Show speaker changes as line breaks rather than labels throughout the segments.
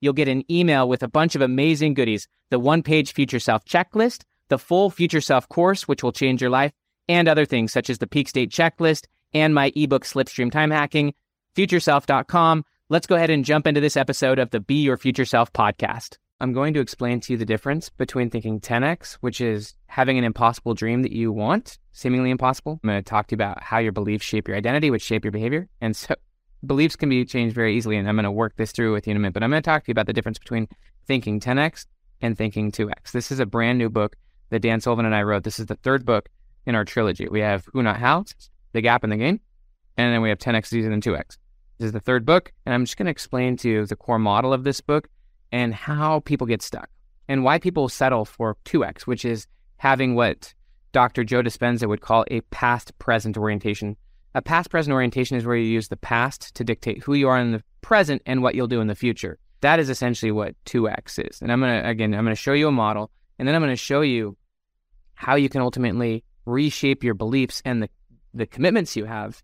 You'll get an email with a bunch of amazing goodies the one page Future Self checklist, the full Future Self course, which will change your life, and other things such as the peak state checklist and my ebook Slipstream Time Hacking futureself.com. Let's go ahead and jump into this episode of the Be Your Future Self podcast. I'm going to explain to you the difference between thinking 10x, which is having an impossible dream that you want, seemingly impossible. I'm going to talk to you about how your beliefs shape your identity, which shape your behavior. And so beliefs can be changed very easily. And I'm going to work this through with you in a minute. But I'm going to talk to you about the difference between thinking 10x and thinking 2x. This is a brand new book that Dan Sullivan and I wrote. This is the third book in our trilogy. We have Who Not How, The Gap and the Gain, and then we have 10x easier than 2x. This is the third book, and I'm just going to explain to you the core model of this book and how people get stuck and why people settle for 2x, which is having what Dr. Joe Dispenza would call a past present orientation. A past present orientation is where you use the past to dictate who you are in the present and what you'll do in the future. That is essentially what 2x is. And I'm going to, again, I'm going to show you a model and then I'm going to show you how you can ultimately reshape your beliefs and the, the commitments you have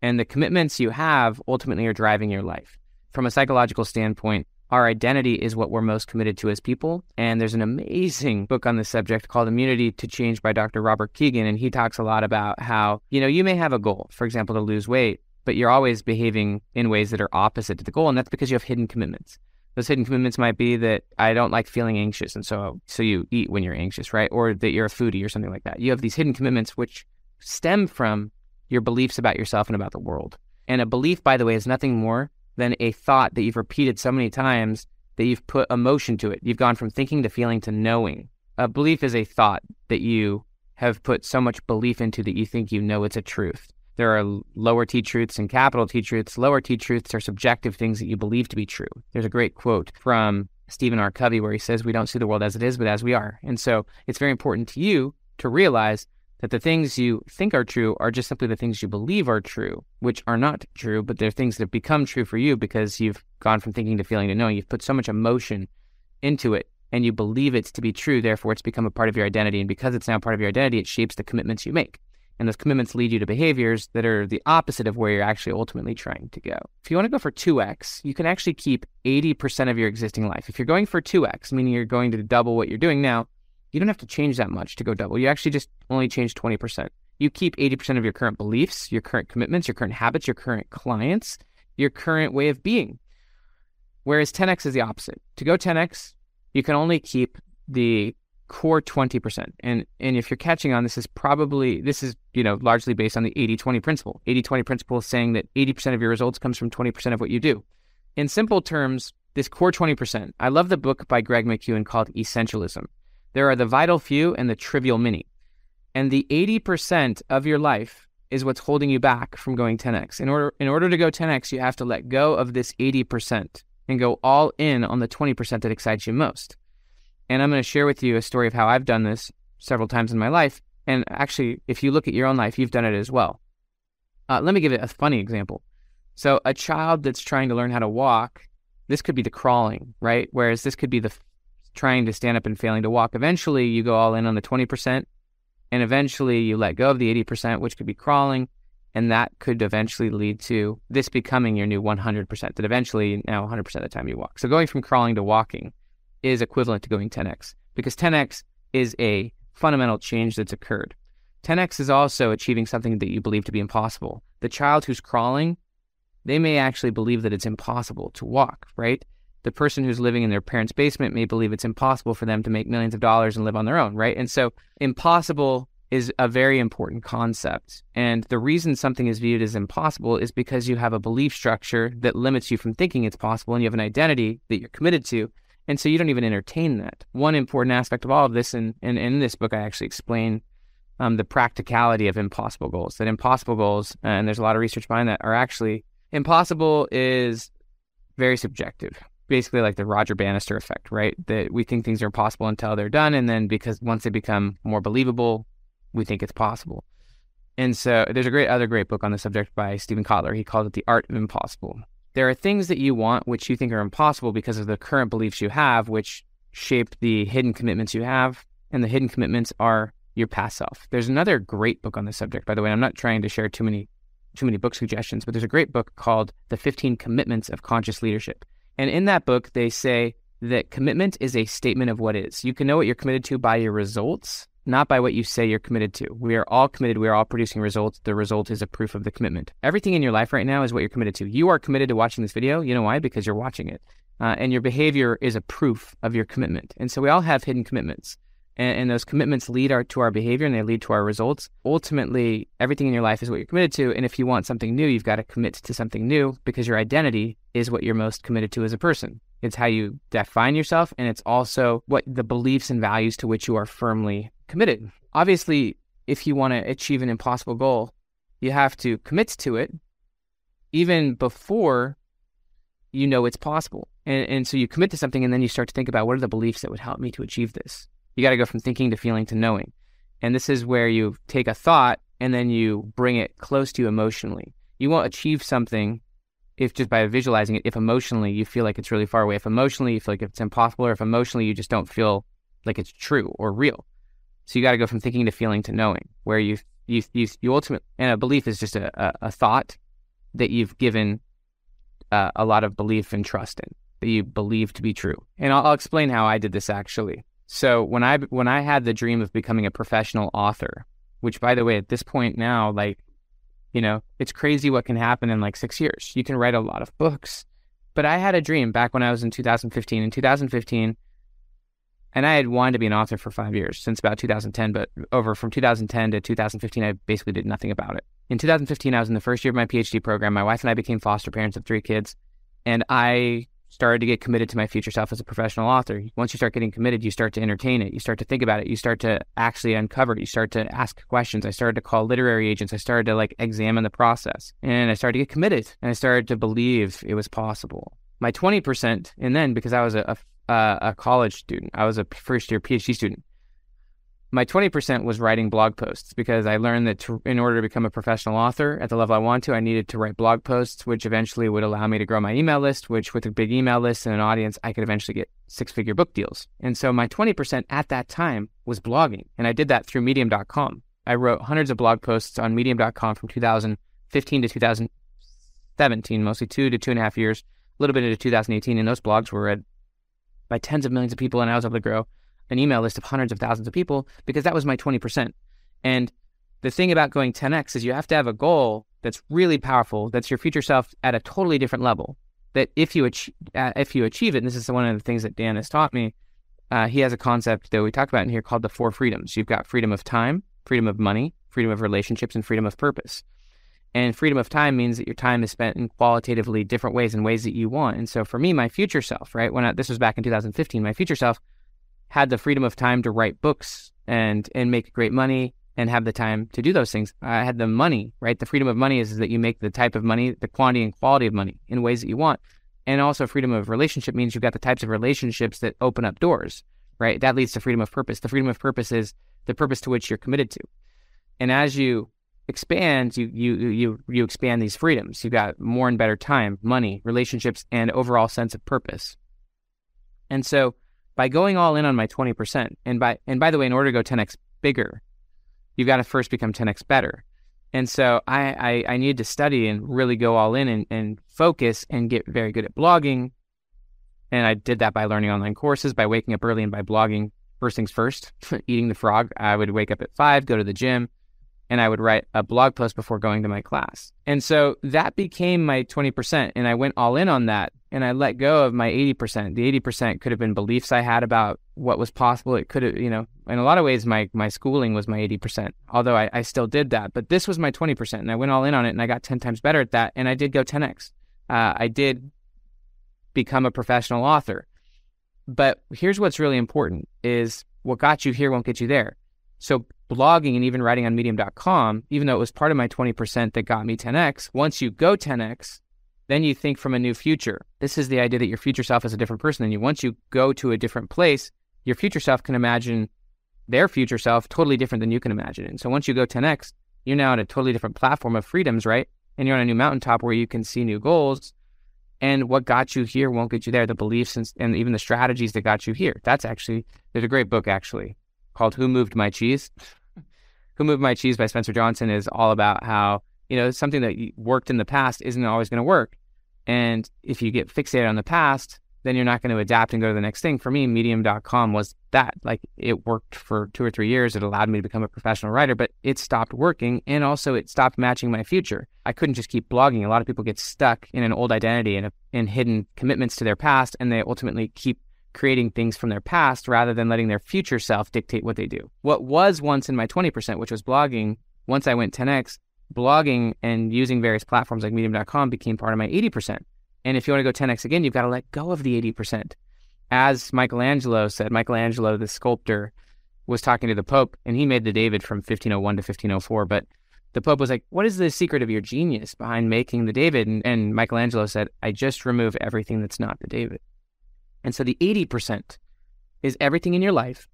and the commitments you have ultimately are driving your life. From a psychological standpoint, our identity is what we're most committed to as people. And there's an amazing book on this subject called Immunity to Change by Dr. Robert Kegan. And he talks a lot about how, you know, you may have a goal, for example, to lose weight, but you're always behaving in ways that are opposite to the goal. And that's because you have hidden commitments. Those hidden commitments might be that I don't like feeling anxious. And so, so you eat when you're anxious, right? Or that you're a foodie or something like that. You have these hidden commitments which stem from your beliefs about yourself and about the world. And a belief, by the way, is nothing more than a thought that you've repeated so many times that you've put emotion to it. You've gone from thinking to feeling to knowing. A belief is a thought that you have put so much belief into that you think you know it's a truth. There are lower T truths and capital T truths. Lower T truths are subjective things that you believe to be true. There's a great quote from Stephen R. Covey where he says, We don't see the world as it is, but as we are. And so it's very important to you to realize that the things you think are true are just simply the things you believe are true, which are not true, but they're things that have become true for you because you've gone from thinking to feeling to knowing. You've put so much emotion into it and you believe it to be true. Therefore, it's become a part of your identity. And because it's now part of your identity, it shapes the commitments you make. And those commitments lead you to behaviors that are the opposite of where you're actually ultimately trying to go. If you want to go for 2x, you can actually keep 80% of your existing life. If you're going for 2x, meaning you're going to double what you're doing now, you don't have to change that much to go double. You actually just only change 20%. You keep 80% of your current beliefs, your current commitments, your current habits, your current clients, your current way of being. Whereas 10x is the opposite. To go 10x, you can only keep the core 20%. And and if you're catching on this is probably this is, you know, largely based on the 80/20 principle. 80/20 principle is saying that 80% of your results comes from 20% of what you do. In simple terms, this core 20%. I love the book by Greg McKeown called Essentialism. There are the vital few and the trivial many. And the 80% of your life is what's holding you back from going 10x. In order in order to go 10x, you have to let go of this 80% and go all in on the 20% that excites you most. And I'm going to share with you a story of how I've done this several times in my life. And actually, if you look at your own life, you've done it as well. Uh, let me give it a funny example. So, a child that's trying to learn how to walk, this could be the crawling, right? Whereas this could be the trying to stand up and failing to walk. Eventually, you go all in on the 20%, and eventually you let go of the 80%, which could be crawling. And that could eventually lead to this becoming your new 100%, that eventually now 100% of the time you walk. So going from crawling to walking is equivalent to going 10x because 10x is a fundamental change that's occurred. 10x is also achieving something that you believe to be impossible. The child who's crawling, they may actually believe that it's impossible to walk, right? The person who's living in their parents' basement may believe it's impossible for them to make millions of dollars and live on their own, right? And so impossible
is a very important concept. And the reason something is viewed as impossible is because you have a belief structure that limits you from thinking it's possible and you have an identity that you're committed to. And so you don't even entertain that. One important aspect of all of this, and, and, in this book, I actually explain um, the practicality of impossible goals. That impossible goals, and there's a lot of research behind that, are actually impossible is very subjective. Basically, like the Roger Bannister effect, right? That we think things are impossible until they're done. And then because once they become more believable, we think it's possible. And so there's a great other great book on the subject by Steven Kotler. He called it The Art of Impossible. There are things that you want which you think are impossible because of the current beliefs you have, which shape the hidden commitments you have. And the hidden commitments are your past self. There's another great book on the subject, by the way. I'm not trying to share too many too many book suggestions, but there's a great book called The 15 Commitments of Conscious Leadership. And in that book, they say that commitment is a statement of what is. You can know what you're committed to by your results, not by what you say you're committed to. We are all committed. We are all producing results. The result is a proof of the commitment. Everything in your life right now is what you're committed to. You are committed to watching this video. You know why? Because you're watching it. Uh, and your behavior is a proof of your commitment. And so we all have hidden commitments. And, and those commitments lead our, to our behavior and they lead to our results. Ultimately, everything in your life is what you're committed to. And if you want something new, you've got to commit to something new because your identity is what you're most committed to as a person. It's how you define yourself, and it's also what the beliefs and values to which you are firmly committed. Obviously, if you want to achieve an impossible goal, you have to commit to it even before you know it's possible. And, and so you commit to something and then you start to think about what are the beliefs that would help me to achieve this? You got to go from thinking to feeling to knowing. And this is where you take a thought and then you bring it close to you emotionally. You won't achieve something if just by visualizing it, if emotionally you feel like it's really far away, if emotionally you feel like it's impossible, or if emotionally you just don't feel like it's true or real. So you got to go from thinking to feeling to knowing, where you you you, you ultimate and a belief is just a, a, a thought that you've given uh, a lot of belief and trust in that you believe to be true. And I'll, I'll explain how I did this actually. So when I when I had the dream of becoming a professional author, which by the way at this point now like you know it's crazy what can happen in like 6 years. You can write a lot of books. But I had a dream back when I was in 2015. In 2015, and I had wanted to be an author for five years since about 2010, but over from 2010 to 2015, I basically did nothing about it. In 2015, I was in the first year of my PhD program. My wife and I became foster parents of three kids, and I started to get committed to my future self as a professional author. Once you start getting committed, you start to entertain it, you start to think about it, you start to actually uncover it, you start to ask questions. I started to call literary agents, I started to like examine the process, and I started to get committed, and I started to believe it was possible. My 20%, and then because I was a, a a college student. I was a first year PhD student. My 20% was writing blog posts because I learned that to, in order to become a professional author at the level I want to, I needed to write blog posts, which eventually would allow me to grow my email list, which with a big email list and an audience, I could eventually get six figure book deals. And so my 20% at that time was blogging. And I did that through medium.com. I wrote hundreds of blog posts on medium.com from 2015 to 2017, mostly two to two and a half years, a little bit into 2018. And those blogs were read by tens of millions of people, and I was able to grow an email list of hundreds of thousands of people because that was my 20%. And the thing about going 10x is you have to have a goal that's really powerful, that's your future self at a totally different level. That if you ach- uh, if you achieve it, and this is one of the things that Dan has taught me, uh, he has a concept that we talk about in here called the four freedoms. You've got freedom of time, freedom of money, freedom of relationships, and freedom of purpose. And freedom of time means that your time is spent in qualitatively different ways in ways that you want. And so for me, my future self, right, when I, this was back in 2015, my future self had the freedom of time to write books and and make great money and have the time to do those things. I had the money, right? The freedom of money is, is that you make the type of money, the quantity and quality of money in ways that you want. And also freedom of relationship means you've got the types of relationships that open up doors, right? That leads to freedom of purpose. The freedom of purpose is the purpose to which you're committed to. And as you expand, you you you you expand these freedoms. You've got more and better time, money, relationships, and overall sense of purpose. And so by going all in on my 20%, and by and by the way, in order to go 10x bigger, you've got to first become 10x better. And so I, I, I needed to study and really go all in and, and focus and get very good at blogging. And I did that by learning online courses, by waking up early and by blogging first things first, eating the frog. I would wake up at five, go to the gym, and I would write a blog post before going to my class. And so that became my 20%. And I went all in on that and I let go of my 80%. The 80% could have been beliefs I had about what was possible. It could have, you know, in a lot of ways, my, my schooling was my 80%, although I, I still did that. But this was my 20%. And I went all in on it and I got 10 times better at that. And I did go 10x. Uh, I did become a professional author. But here's what's really important is what got you here won't get you there. So blogging and even writing on medium.com, even though it was part of my 20% that got me 10x, once you go 10x, then you think from a new future. This is the idea that your future self is a different person than you. Once you go to a different place, your future self can imagine their future self totally different than you can imagine. And so once you go 10x, you're now at a totally different platform of freedoms, right? And you're on a new mountaintop where you can see new goals. And what got you here won't get you there. The beliefs and, and even the strategies that got you here. That's actually, there's a great book actually called Who Moved My Cheese? Who Moved My Cheese by Spencer Johnson is all about how, you know, something that worked in the past isn't always going to work. And if you get fixated on the past, then you're not going to adapt and go to the next thing. For me, medium.com was that. Like it worked for two or three years. It allowed me to become a professional writer, but it stopped working. And also it stopped matching my future. I couldn't just keep blogging. A lot of people get stuck in an old identity and, in hidden commitments to their past, and they ultimately keep creating things from their past rather than letting their future self dictate what they do. What was once in my 20%, which was blogging, once I went 10x, blogging and using various platforms like medium.com became part of my 80%. And if you want to go 10x again, you've got to let go of the 80%. As Michelangelo said, Michelangelo, the sculptor, was talking to the Pope, and he made the David from 1501 to 1504. But the Pope was like, What is the secret of your genius behind making the David? And, and Michelangelo said, I just remove everything that's not the David. And so the 80% is everything in your life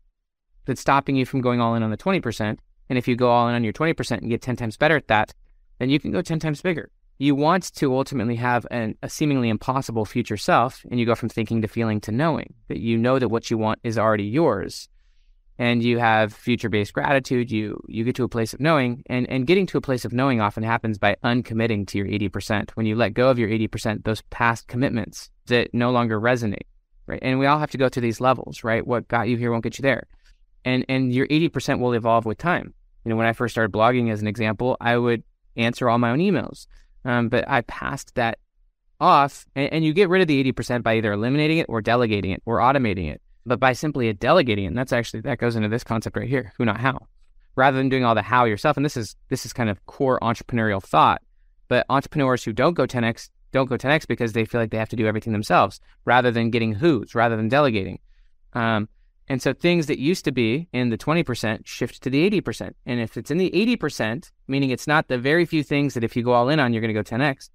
that's stopping you from going all in on the 20%. And if you go all in on your 20% and get 10 times better at that, then you can go 10 times bigger. You want to ultimately have an, a seemingly impossible future self, and you go from thinking to feeling to knowing that you know that what you want is already yours. And you have future based gratitude. You you get to a place of knowing, and, and getting to a place of knowing often happens by uncommitting to your 80%. When you let go of your 80%, those past commitments that no longer resonate right? And we all have to go through these levels, right? What got you here won't get you there. And and your 80% will evolve with time. You know, when I first started blogging as an example, I would answer all my own emails. Um, but I passed that off and, and you get rid of the 80% by either eliminating it or delegating it or automating it. But by simply delegating it, and that's actually that goes into this concept right here, who not how. Rather than doing all the how yourself, and this is this is kind of core entrepreneurial thought. But entrepreneurs who don't go 10x don't go 10x because they feel like they have to do everything themselves rather than getting who's, rather than delegating. Um, and so things that used to be in the 20% shift to the 80%. And if it's in the 80%, meaning it's not the very few things that if you go all in on, you're going to go 10x,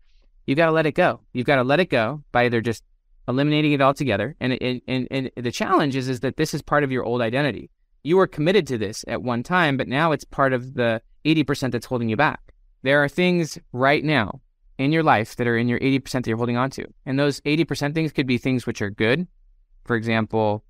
you've got to let it go. You've got to let it go by either just eliminating it altogether. And, it, and, and the challenge is, is that this is part of your old identity. You were committed to this at one time, but now it's part of the 80% that's holding you back. There are things right now in your life that are in your 80% that you're holding on to. And those 80% things could be things which are good. For example,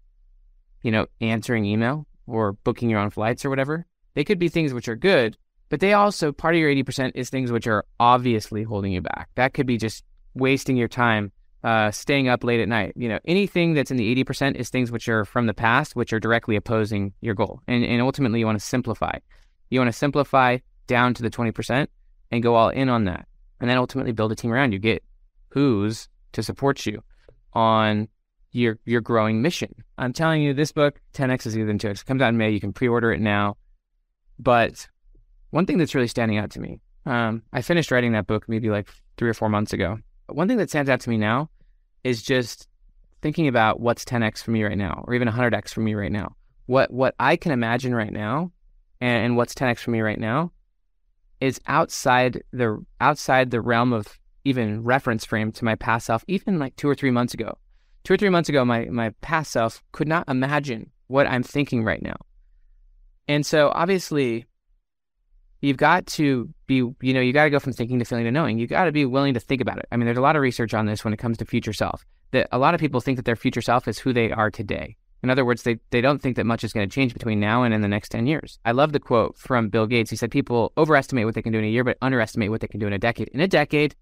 you know, answering email or booking your own flights or whatever. They could be things which are good, but they also, part of your 80% is things which are obviously holding you back. That could be just wasting your time, uh, staying up late at night. You know, anything that's in the 80% is things which are from the past, which are directly opposing your goal. And, and ultimately, you want to simplify. You want to simplify down to the 20% and go all in on that and then ultimately build a team around you. Get who's to support you on your your growing mission. I'm telling you, this book, 10x is than 2x. It comes out in May. You can pre-order it now. But one thing that's really standing out to me, um, I finished writing that book maybe like three or four months ago. But one thing that stands out to me now is just thinking about what's 10x for me right now, or even 100x for me right now. What what I can imagine right now, and, and what's 10x for me right now is outside the outside the realm of even reference frame to my past self, even like two or three months ago. Two or three months ago, my my past self could not imagine what I'm thinking right now. And so obviously you've got to be, you know, you got to go from thinking to feeling to knowing. You got to be willing to think about it. I mean, there's a lot of research on this when it comes to future self. That a lot of people think that their future self is who they are today. In other words, they, they don't think that much is going to change between now and in the next 10 years. I love the quote from Bill Gates. He said, People overestimate what they can do in a year, but underestimate what they can do in a decade. In a decade,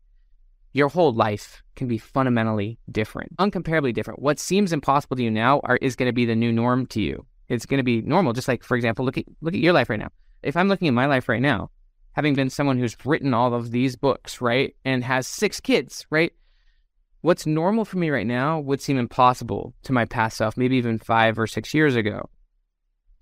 your whole life can be fundamentally different, uncomparably different. What seems impossible to you now are, is going to be the new norm to you. It's going to be normal. Just like, for example, look at, look at your life right now. If I'm looking at my life right now, having been someone who's written all of these books, right, and has six kids, right? What's normal for me right now would seem impossible to my past self, maybe even five or six years ago.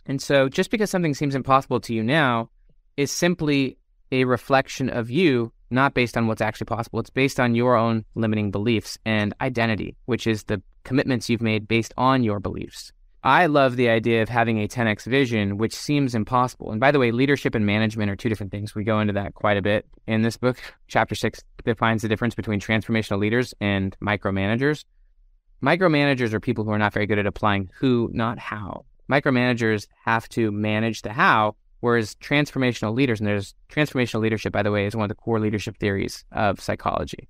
And so just because something seems impossible to you now is simply a reflection of you, not based on what's actually possible. It's based on your own limiting beliefs and identity, which is the commitments you've made based on your beliefs. I love the idea of having a 10x vision, which seems impossible. And by the way, leadership and management are two different things. We go into that quite a bit in this book. Chapter six defines the difference between transformational leaders and micromanagers. Micromanagers are people who are not very good at applying who, not how. Micromanagers have to manage the how, whereas transformational leaders, and there's transformational leadership, by the way, is one of the core leadership theories of psychology.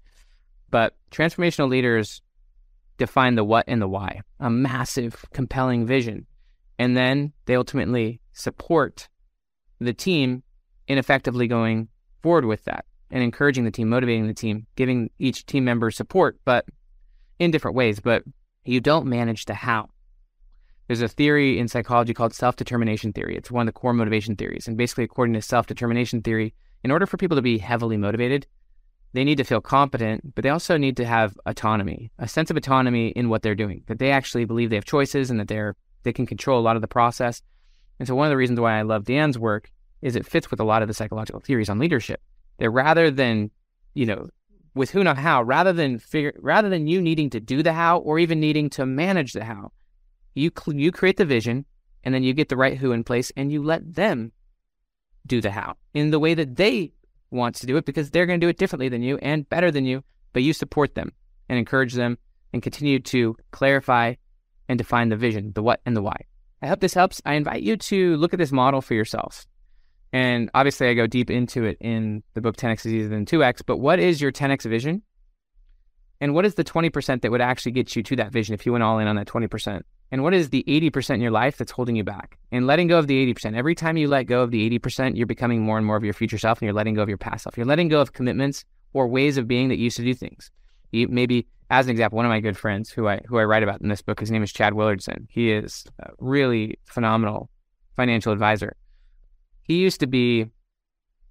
But transformational leaders define the what and the why, a massive, compelling vision. And then they ultimately support the team in effectively going forward with that and encouraging the team, motivating the team, giving each team member support, but in different ways. But you don't manage the how. There's a theory in psychology called self determination theory. It's one of the core motivation theories. And basically, according to self determination theory, in order for people to be heavily motivated, they need to feel competent, but they also need to have autonomy, a sense of autonomy in what they're doing, that they actually believe they have choices and that they're they can control a lot of the process. And so one of the reasons why I love Dan's work is it fits with a lot of the psychological theories on leadership. That rather than, you know, with who not how, rather than figure rather than you needing to do the how or even needing to manage the how, you you create the vision and then you get the right who in place and you let them do the how in the way that they wants to do it because they're going to do it differently than you and better than you, but you support them and encourage them and continue to clarify and define the vision, the what and the why. I hope this helps. I invite you to look at this model for yourself. And obviously, I go deep into it in the book 10x is easier than 2x. But what is your 10x vision? And what is the 20% that would actually get you to that vision if you went all in on that 20%? And what is the 80% in your life that's holding you back? And letting go of the 80%. Every time you let go of the 80%, you're becoming more and more of your future self and you're letting go of your past self. You're letting go of commitments or ways of being that used to do things. You, maybe, as an example, one of my good friends who I who I write about in this book, his name is Chad Willardson. He is a really phenomenal financial advisor. He used to be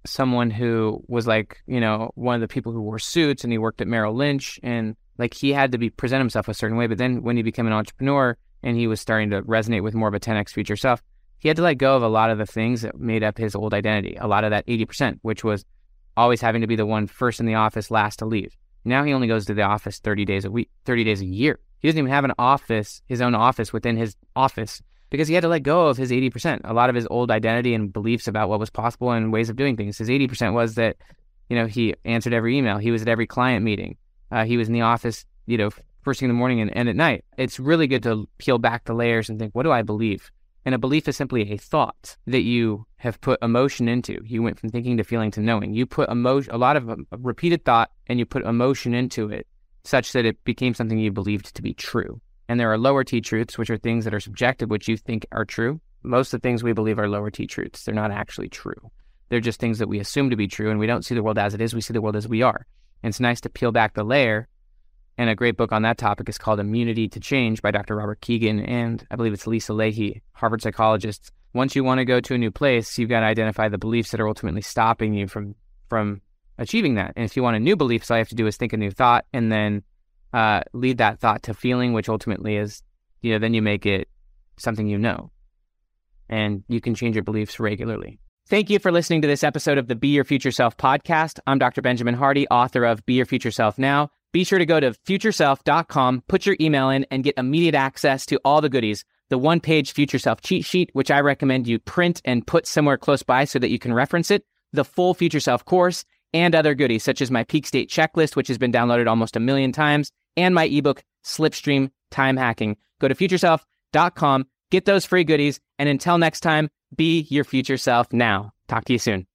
someone who was like, you know, one of the people who wore suits and he worked at Merrill Lynch and like he had to be present himself a certain way. But then when he became an entrepreneur, and he was starting to resonate with more of a 10x future self, he had to let go of a lot of the things that made up his old identity, a lot of that 80%, which was always having to be the one first in the office, last to leave. Now he only goes to the office 30 days a week, 30 days a year. He doesn't even have an office, his own office within his office because he had to let go of his 80%, a lot of his old identity and beliefs about what was possible and ways of doing things. His 80% was that, you know, he answered every email, he was at every client meeting, uh, he was in the office, you know, first thing in the morning and, and at night. It's really good to peel back the layers and think, what do I believe? And a belief is simply a thought that you have put emotion into. You went from thinking to feeling to knowing. You put emotion, a lot of um, repeated thought, and you put emotion into it, such that it became something you believed to be true. And there are lower T truths, which are things that are subjective, which you think are true. Most of the things we believe are lower T truths. They're not actually true. They're just things that we assume to be true, and we don't see the world as it is. We see the world as we are. And it's nice to peel back the layer and a great book on that topic is called Immunity to Change by Dr. Robert Kegan and I believe it's Lisa Lahey, Harvard psychologist. Once you want to go to a new place, you've got to identify the beliefs that are ultimately stopping you from from achieving that. And if you want a new belief, all you have to do is think a new thought and then uh, lead that thought to feeling, which ultimately is, you know, then you make it something you know. And you can change your beliefs regularly. Thank you for listening to this episode of the Be Your Future Self podcast. I'm Dr. Benjamin Hardy, author of Be Your Future Self Now be sure to go to futureself.com, put your email in, and get immediate access to all the goodies. The one page Future Self cheat sheet, which I recommend you print and put somewhere close by so that you can reference it, the full Future Self course, and other goodies, such as my peak state checklist, which has been downloaded almost a million times, and my ebook, Slipstream Time Hacking. Go to futureself.com, get those free goodies, and until next time, be your future self now. Talk to you soon.